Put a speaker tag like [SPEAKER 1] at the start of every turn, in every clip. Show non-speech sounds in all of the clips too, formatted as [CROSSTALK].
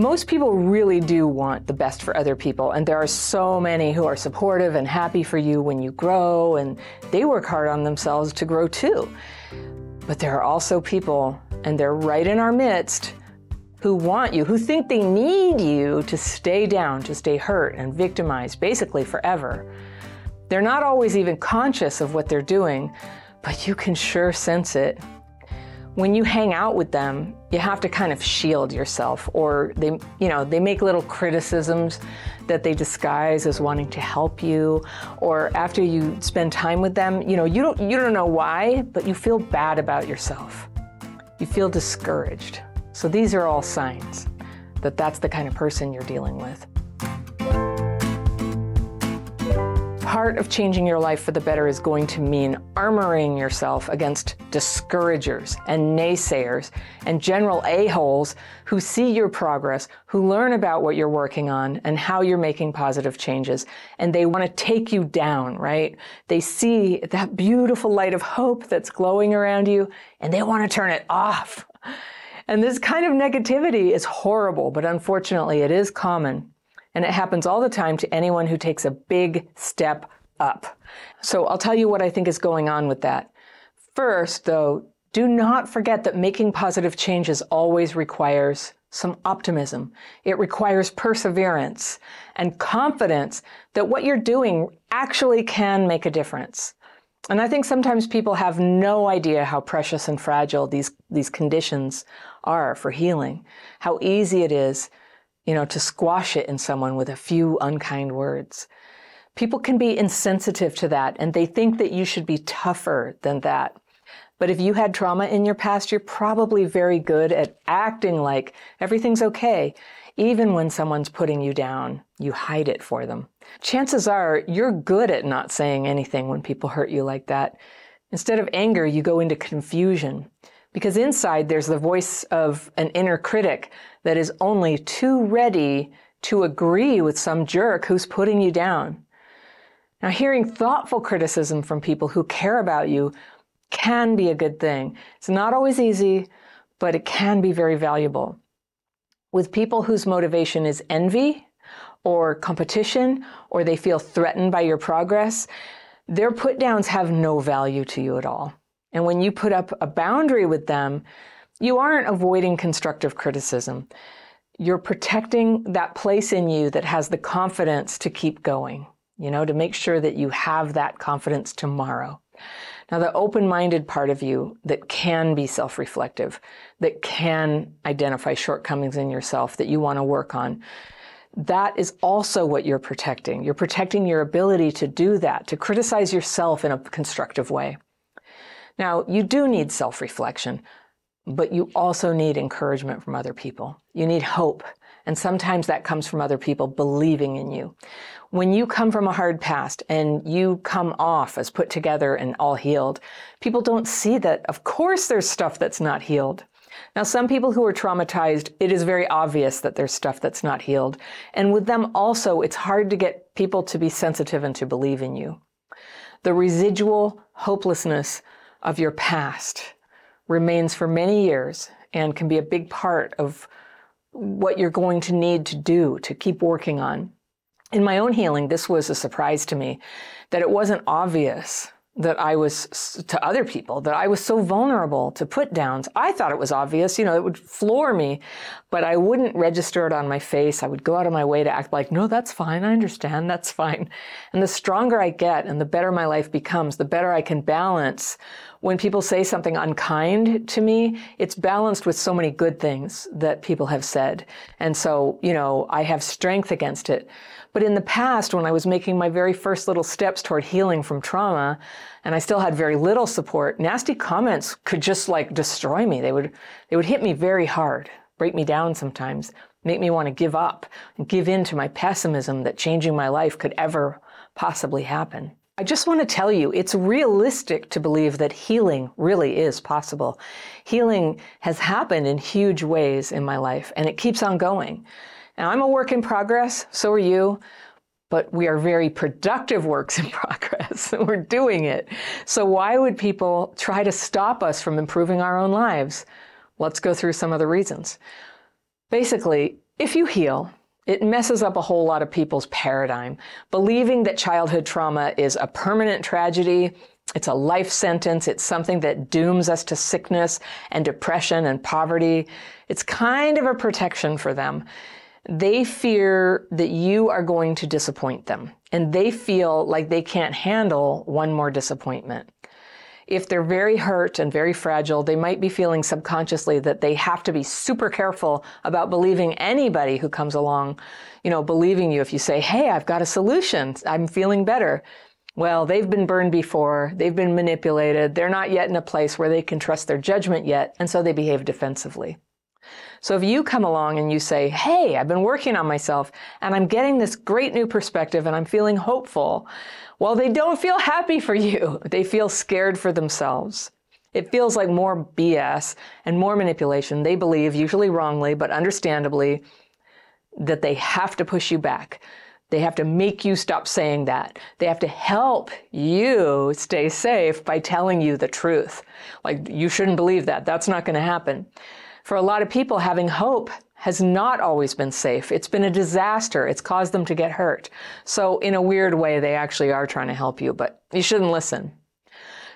[SPEAKER 1] Most people really do want the best for other people, and there are so many who are supportive and happy for you when you grow, and they work hard on themselves to grow too. But there are also people, and they're right in our midst, who want you, who think they need you to stay down, to stay hurt and victimized, basically forever. They're not always even conscious of what they're doing, but you can sure sense it. When you hang out with them, you have to kind of shield yourself or they you know, they make little criticisms that they disguise as wanting to help you or after you spend time with them, you know, you don't you don't know why, but you feel bad about yourself. You feel discouraged. So these are all signs that that's the kind of person you're dealing with. Part of changing your life for the better is going to mean armoring yourself against discouragers and naysayers and general a-holes who see your progress, who learn about what you're working on and how you're making positive changes, and they want to take you down, right? They see that beautiful light of hope that's glowing around you, and they want to turn it off. And this kind of negativity is horrible, but unfortunately it is common. And it happens all the time to anyone who takes a big step up. So I'll tell you what I think is going on with that. First, though, do not forget that making positive changes always requires some optimism. It requires perseverance and confidence that what you're doing actually can make a difference. And I think sometimes people have no idea how precious and fragile these, these conditions are for healing, how easy it is, you know, to squash it in someone with a few unkind words. People can be insensitive to that and they think that you should be tougher than that. But if you had trauma in your past, you're probably very good at acting like everything's okay. Even when someone's putting you down, you hide it for them. Chances are you're good at not saying anything when people hurt you like that. Instead of anger, you go into confusion. Because inside there's the voice of an inner critic that is only too ready to agree with some jerk who's putting you down. Now, hearing thoughtful criticism from people who care about you can be a good thing. It's not always easy, but it can be very valuable. With people whose motivation is envy or competition, or they feel threatened by your progress, their put downs have no value to you at all. And when you put up a boundary with them, you aren't avoiding constructive criticism. You're protecting that place in you that has the confidence to keep going, you know, to make sure that you have that confidence tomorrow. Now, the open minded part of you that can be self reflective, that can identify shortcomings in yourself that you want to work on, that is also what you're protecting. You're protecting your ability to do that, to criticize yourself in a constructive way. Now, you do need self reflection, but you also need encouragement from other people. You need hope. And sometimes that comes from other people believing in you. When you come from a hard past and you come off as put together and all healed, people don't see that, of course, there's stuff that's not healed. Now, some people who are traumatized, it is very obvious that there's stuff that's not healed. And with them also, it's hard to get people to be sensitive and to believe in you. The residual hopelessness of your past remains for many years and can be a big part of what you're going to need to do to keep working on. In my own healing, this was a surprise to me that it wasn't obvious that I was to other people, that I was so vulnerable to put downs. I thought it was obvious, you know, it would floor me, but I wouldn't register it on my face. I would go out of my way to act like, no, that's fine. I understand. That's fine. And the stronger I get and the better my life becomes, the better I can balance when people say something unkind to me, it's balanced with so many good things that people have said. And so, you know, I have strength against it. But in the past, when I was making my very first little steps toward healing from trauma, and I still had very little support, nasty comments could just like destroy me. They would, they would hit me very hard, break me down sometimes, make me want to give up and give in to my pessimism that changing my life could ever possibly happen. I just want to tell you, it's realistic to believe that healing really is possible. Healing has happened in huge ways in my life, and it keeps on going. Now, I'm a work in progress, so are you, but we are very productive works in [LAUGHS] progress. And we're doing it. So, why would people try to stop us from improving our own lives? Let's go through some of the reasons. Basically, If you heal, it messes up a whole lot of people's paradigm. Believing that childhood trauma is a permanent tragedy, it's a life sentence, it's something that dooms us to sickness and depression and poverty. It's kind of a protection for them. They fear that you are going to disappoint them, and they feel like they can't handle one more disappointment if they're very hurt and very fragile, they might be feeling subconsciously that they have to be super careful about believing anybody who comes along, you know, believing you if you say, Hey, I've got a solution. I'm feeling better. Well, they've been burned before. They've been manipulated. They're not yet in a place where they can trust their judgment yet. And so they behave defensively. So if you come along and you say, Hey, I've been working on myself and I'm getting this great new perspective and I'm feeling hopeful. Well, they don't feel happy for you. [LAUGHS] They feel scared for themselves. It feels like more BS and more manipulation. They believe, usually wrongly, but understandably, that they have to push you back. They have to make you stop saying that. They have to help you stay safe by telling you the truth. Like, you shouldn't believe that. That's not going to happen. For a lot of people, having hope has not always been safe. It's been a disaster. It's caused them to get hurt. So, in a weird way, they actually are trying to help you, but you shouldn't listen.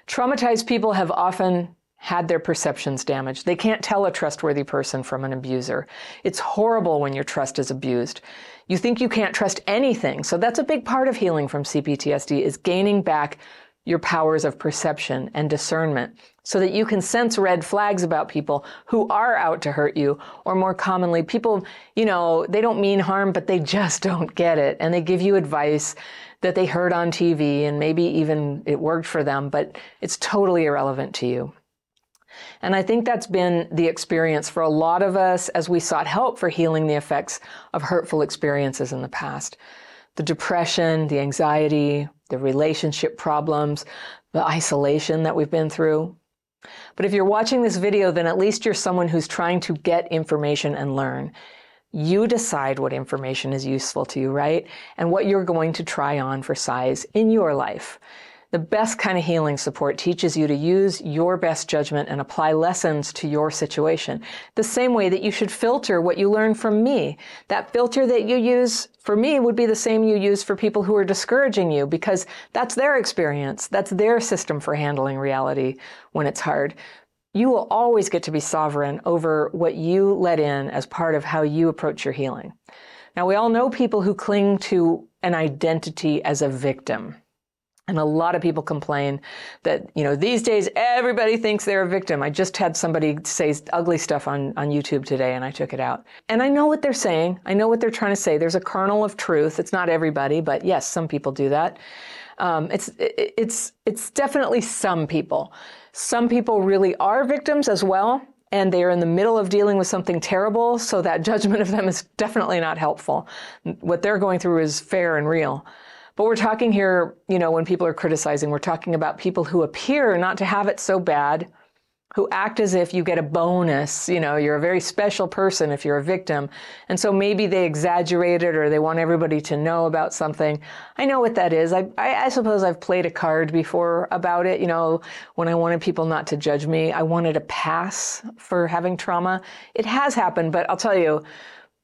[SPEAKER 1] Traumatized people have often had their perceptions damaged. They can't tell a trustworthy person from an abuser. It's horrible when your trust is abused. You think you can't trust anything. So that's a big part of healing from CPTSD is gaining back your powers of perception and discernment so that you can sense red flags about people who are out to hurt you. Or more commonly people you know they don't mean harm but they just [LAUGHS] don't get it. And they give you advice that they heard on TV and maybe even it worked for them but it's totally irrelevant to you. And I think that's been the experience for a lot of us as we sought help for healing the effects of hurtful experiences in the past. The depression, the anxiety, the relationship problems, the isolation that we've been through. But if you're watching this video, then at least you're someone who's trying to get information and learn. You decide what information is useful to you, right? And what you're going to try on for size in your life. The best kind of healing support teaches you to use your best judgment and apply lessons to your situation. The same way that you should filter what you learn from me. That filter that you use for me would be the same you use for people who are discouraging you because that's their experience. That's their system for handling reality when it's hard. You will always get to be sovereign over what you let in as part of how you approach your healing. Now, we all know people who cling to an identity as a victim. And a lot of people complain that, you know, these days everybody thinks they're a victim. I just had somebody say ugly stuff on, on YouTube today and I took it out. And I know what they're saying. I know what they're trying to say. There's a kernel of truth. It's not everybody, but yes, some people do that. Um, it's, it, it's, it's definitely some people. Some people really are victims as well. And they are in the middle of dealing with something terrible. So that judgment of them is definitely not helpful. What they're going through is fair and real. But we're talking here, you know, when people are criticizing, we're talking about people who appear not to have it so bad, who act as if you get a bonus. You know, you're a very special person if you're a victim. And so maybe they exaggerate it or they want everybody to know about something. I know what that is. I, I, I suppose I've played a card before about it. You know, when I wanted people not to judge me, I wanted a pass for having trauma. It has happened, but I'll tell you,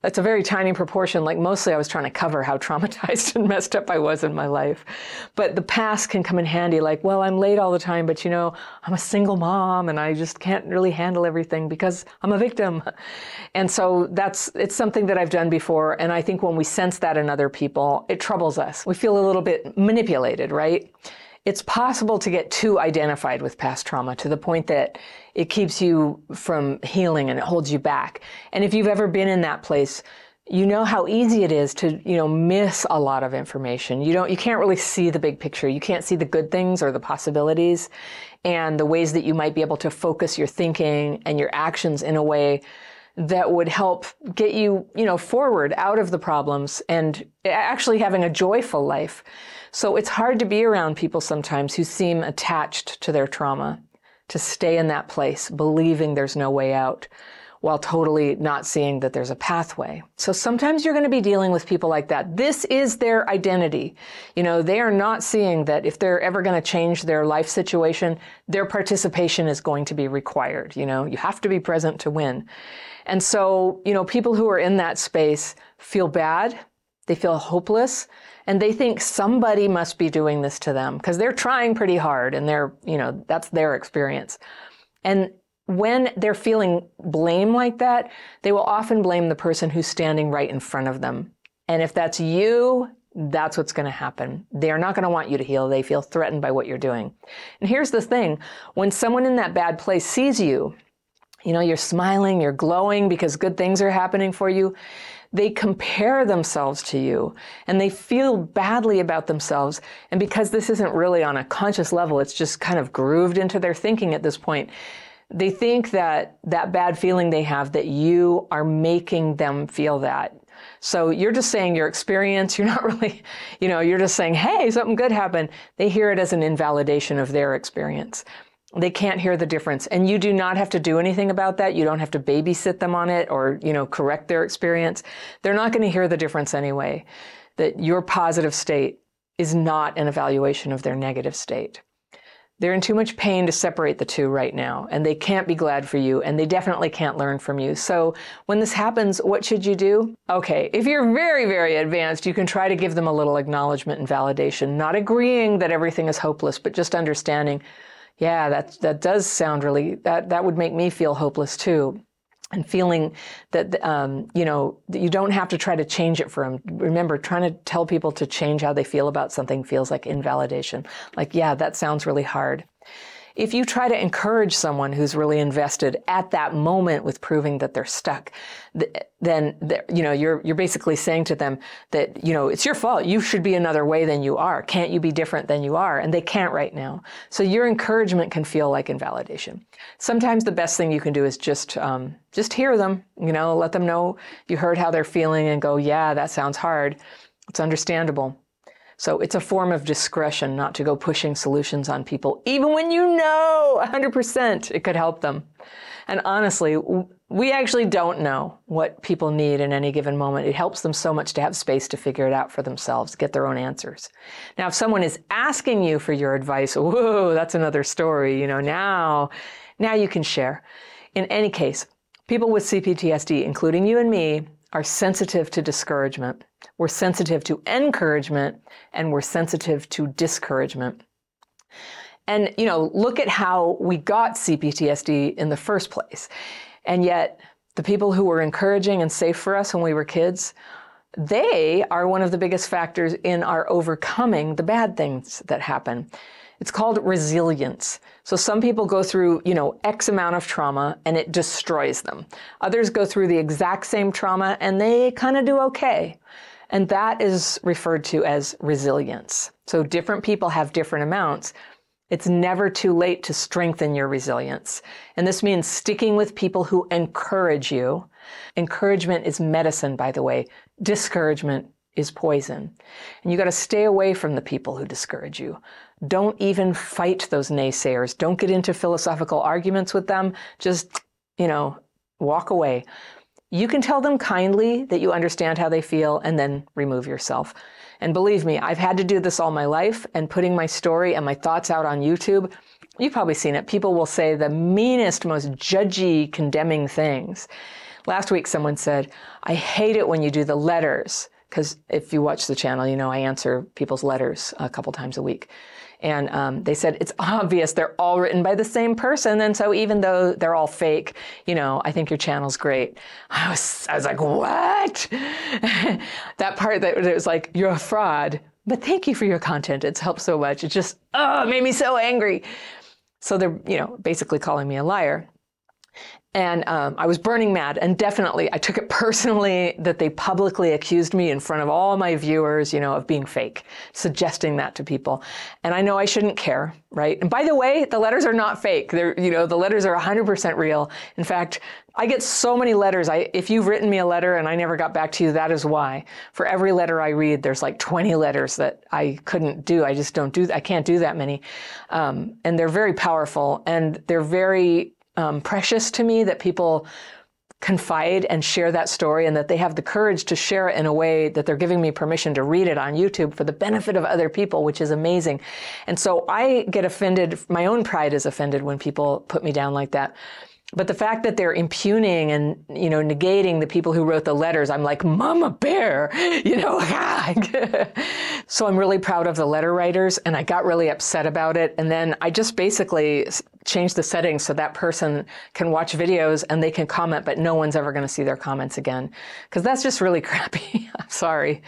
[SPEAKER 1] that's a very tiny proportion. Like mostly I was trying to cover how [LAUGHS] traumatized and messed up I was in my life. But the past can come in handy like, well, I'm late all the time, but you know, I'm a single mom and I just can't really handle everything because I'm a victim. [LAUGHS] And so that's, it's something that I've done before. And I think when we sense that in other people, it troubles us. We feel a little bit manipulated, right? It's possible to get too identified with past trauma to the point that it keeps you from healing and it holds you back. And if you've ever been in that place, you know how easy it is to you know miss a lot of information. You don't you can't really see the big picture. You can't see the good things or the possibilities and the ways that you might be able to focus your thinking and your actions in a way that would help get you you know forward out of the problems and actually having a joyful life so it's hard to be around people sometimes who seem attached to their trauma, to stay in that place, believing there's no way out. while totally not seeing that there's a pathway. So sometimes you're going to be dealing with people like that. This is their identity. You know, they are not seeing that if they're ever going to change their life situation, their participation is going to be required. You know, you have to be present to win. And so, you know, people who are in that space feel bad, they feel hopeless, and they think somebody must be doing this to them because they're trying pretty hard and they're, you know, that's their experience. And when they're feeling blame like that, they will often blame the person who's standing right in front of them. And if that's you, that's what's going to happen. They are not going to want you to heal. They feel threatened by what you're doing. And here's the thing when someone in that bad place sees you, you know, you're smiling, you're glowing because good things are happening for you. They compare themselves to you and they feel badly about themselves. And because this isn't really on a conscious level, it's just kind of grooved into their thinking at this point. They think that that bad feeling they have that you are making them feel that. So you're just saying your experience. [LAUGHS] You're not really you know you're just saying hey something good happened. They hear it as an invalidation of their experience they can't hear the difference and you do not have to do anything about that you don't have to babysit them on it or you know correct their experience they're not going to hear the difference anyway that your positive state is not an evaluation of their negative state they're in too much pain to separate the two right now, and they can't be glad for you, and they definitely can't learn from you. So, when this happens, what should you do? Okay, if you're very, very advanced, you can try to give them a little acknowledgement and validation, not agreeing that everything is hopeless, but just understanding, yeah, that, that does sound really, that, that would make me feel hopeless too and feeling that um, you know you don't have to try to change it for them. Remember, trying to tell people to change how they feel about something feels like invalidation. Like, yeah, that sounds really hard if you try to encourage someone who's really invested at that moment with proving that they're stuck, then you know you're you're basically saying to them that you know it's your fault. You should be another way than you are. Can't you be different than you are? And they can't right now. So your encouragement can feel like invalidation. Sometimes the best thing you can do is just um, just hear them. You know, let them know you heard how they're feeling and go, yeah, that sounds hard. It's understandable. So it's a form of discretion not to go pushing solutions on people, even when you know 100% it could help them. And honestly, we actually don't know what people need in any given moment. It helps them so much to have space to figure it out for themselves, get their own answers. Now, if someone is asking you for your advice, whoa, that's another story. You know, now, now you can share. In any case, people with CPTSD, including you and me, are sensitive to discouragement. We're sensitive to encouragement and we're sensitive to discouragement. And, you know, look at how we got CPTSD in the first place. And yet, the people who were encouraging and safe for us when we were kids, they are one of the biggest factors in our overcoming the bad things that happen. It's called resilience. So some people go through, you know, X amount of trauma and it destroys them. Others go through the exact same trauma and they kind of do okay. And that is referred to as resilience. So different people have different amounts. It's never too late to strengthen your resilience. And this means sticking with people who encourage you. Encouragement is medicine, by the way. Discouragement is poison. And you got to stay away from the people who discourage you. Don't even fight those naysayers. Don't get into philosophical arguments with them. Just, you know, walk away. You can tell them kindly that you understand how they feel and then remove yourself. And believe me, I've had to do this all my life and putting my story and my thoughts out on YouTube. You've probably seen it. People will say the meanest, most judgy, condemning things. Last week, someone said, I hate it when you do the letters. Because if you watch the channel, you know I answer people's letters a couple times a week. And um, they said it's [LAUGHS] obvious they're all written by the same person, and so even though they're all fake, you know, I think your channel's great. [LAUGHS] I was, I was like, what? [LAUGHS] that part that it was like you're a fraud, but thank you for your content. It's helped so much. It just oh, made me so angry. So they're you know basically calling me a liar. And um, I was burning mad, and definitely I took it [LAUGHS] personally that they publicly accused me in front of all my viewers, you know, of being fake, suggesting that to people. And I know I shouldn't care, right? And by the way, the letters are not fake. They're, you know, the letters are 100% real. In fact, I get so many letters. I, if you've written me a letter and I never got back to you, that is why. For every letter I read, there's like 20 letters that I couldn't do. I just don't do. I can't do that many, um, and they're very powerful and they're very um, precious to me that people confide and share that story and that they have the courage to share it in a way that they're giving me permission to read it on YouTube for the benefit of other people, which is amazing. And so I get offended, my own pride is offended when people put me down like that. But the fact that they're impugning and you know negating the people who wrote the letters, I'm like Mama Bear, [LAUGHS] you know. [LAUGHS] so I'm really proud of the letter writers, and I got really upset about it. And then I just basically changed the settings so that person can watch videos and they can comment, but no one's ever going to see their comments again, because that's just really [LAUGHS] crappy. I'm sorry.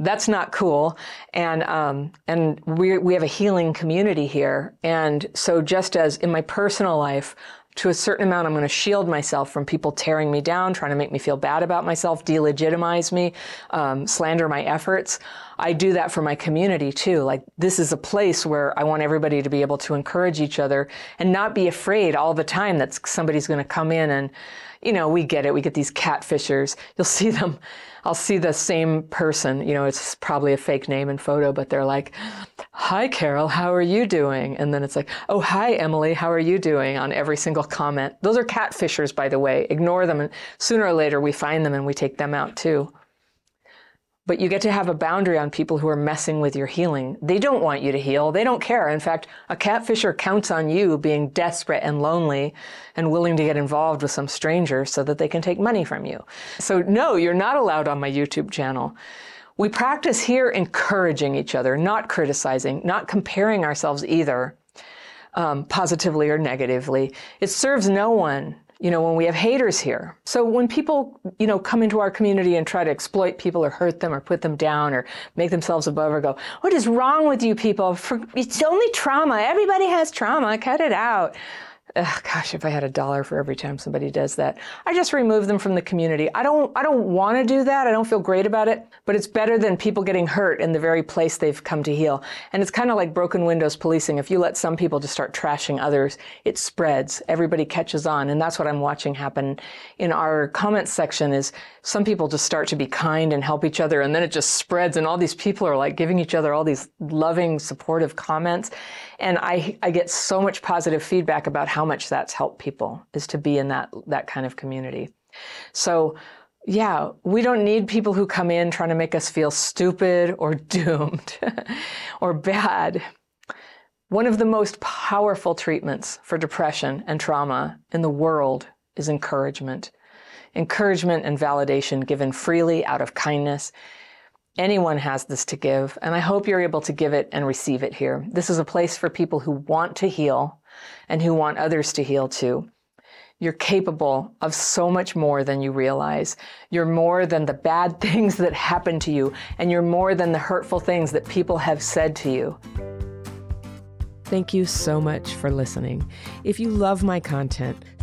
[SPEAKER 1] That's not cool, and um, and we we have a healing community here, and so just as in my personal life, to a certain amount, I'm going to shield myself from people tearing me down, trying to make me feel bad about myself, delegitimize me, um, slander my efforts. I do that for my community too. Like, this is a place where I want everybody to be able to encourage each other and not be afraid all the time that somebody's going to come in and, you know, we get it. We get these catfishers. You'll see them I'll see the same person, you know, it's probably a fake name and photo, but they're like, Hi, Carol, how are you doing? And then it's like, Oh, hi, Emily, how are you doing on every single comment. Those are catfishers, by the way. Ignore them. And sooner or later, we find them and we take them out too. But you get to have a boundary on people who are messing with your healing. They don't want you to heal. They don't care. In fact, a catfisher counts on you being desperate and lonely and willing to get involved with some stranger so that they can take money from you. So, no, you're not allowed on my YouTube channel. We practice here encouraging each other, not criticizing, not comparing ourselves either, um, positively or negatively. It serves no one you know, when we have haters here. So when people, you know, come into our community and try to exploit people or hurt them or put them down or make themselves above or go, what is wrong with you people? For, it's only trauma. Everybody has trauma. Cut it out ugh, gosh, if I had a dollar for every time somebody does that, I just remove them from the community. I don't, I don't want to do that. I don't feel great about it, but it's better than people getting hurt in the very place they've come to heal. And it's kind of like broken windows policing. If you let some people just start trashing others, it spreads. Everybody catches on, and that's what I'm watching happen in our comments section. Is some people just start to be kind and help each other, and then it just spreads, and all these people are like giving each other all these loving, supportive comments. And I, I get so much positive feedback about how much that's helped people is to be in that, that kind of community. So, yeah, we don't need people who come in trying to make us feel stupid or [LAUGHS] doomed or bad. One of the most powerful treatments for depression and trauma in the world is encouragement. Encouragement and validation given freely out of kindness Anyone has this to give, and I hope you're able to give it and receive it here. This is a place for people who want to heal and who want others to heal too. You're capable of so much more than you realize. You're more than the bad [LAUGHS] things that happen to you, and you're more than the hurtful things that people have said to you. Thank you so much for listening. If you love my content,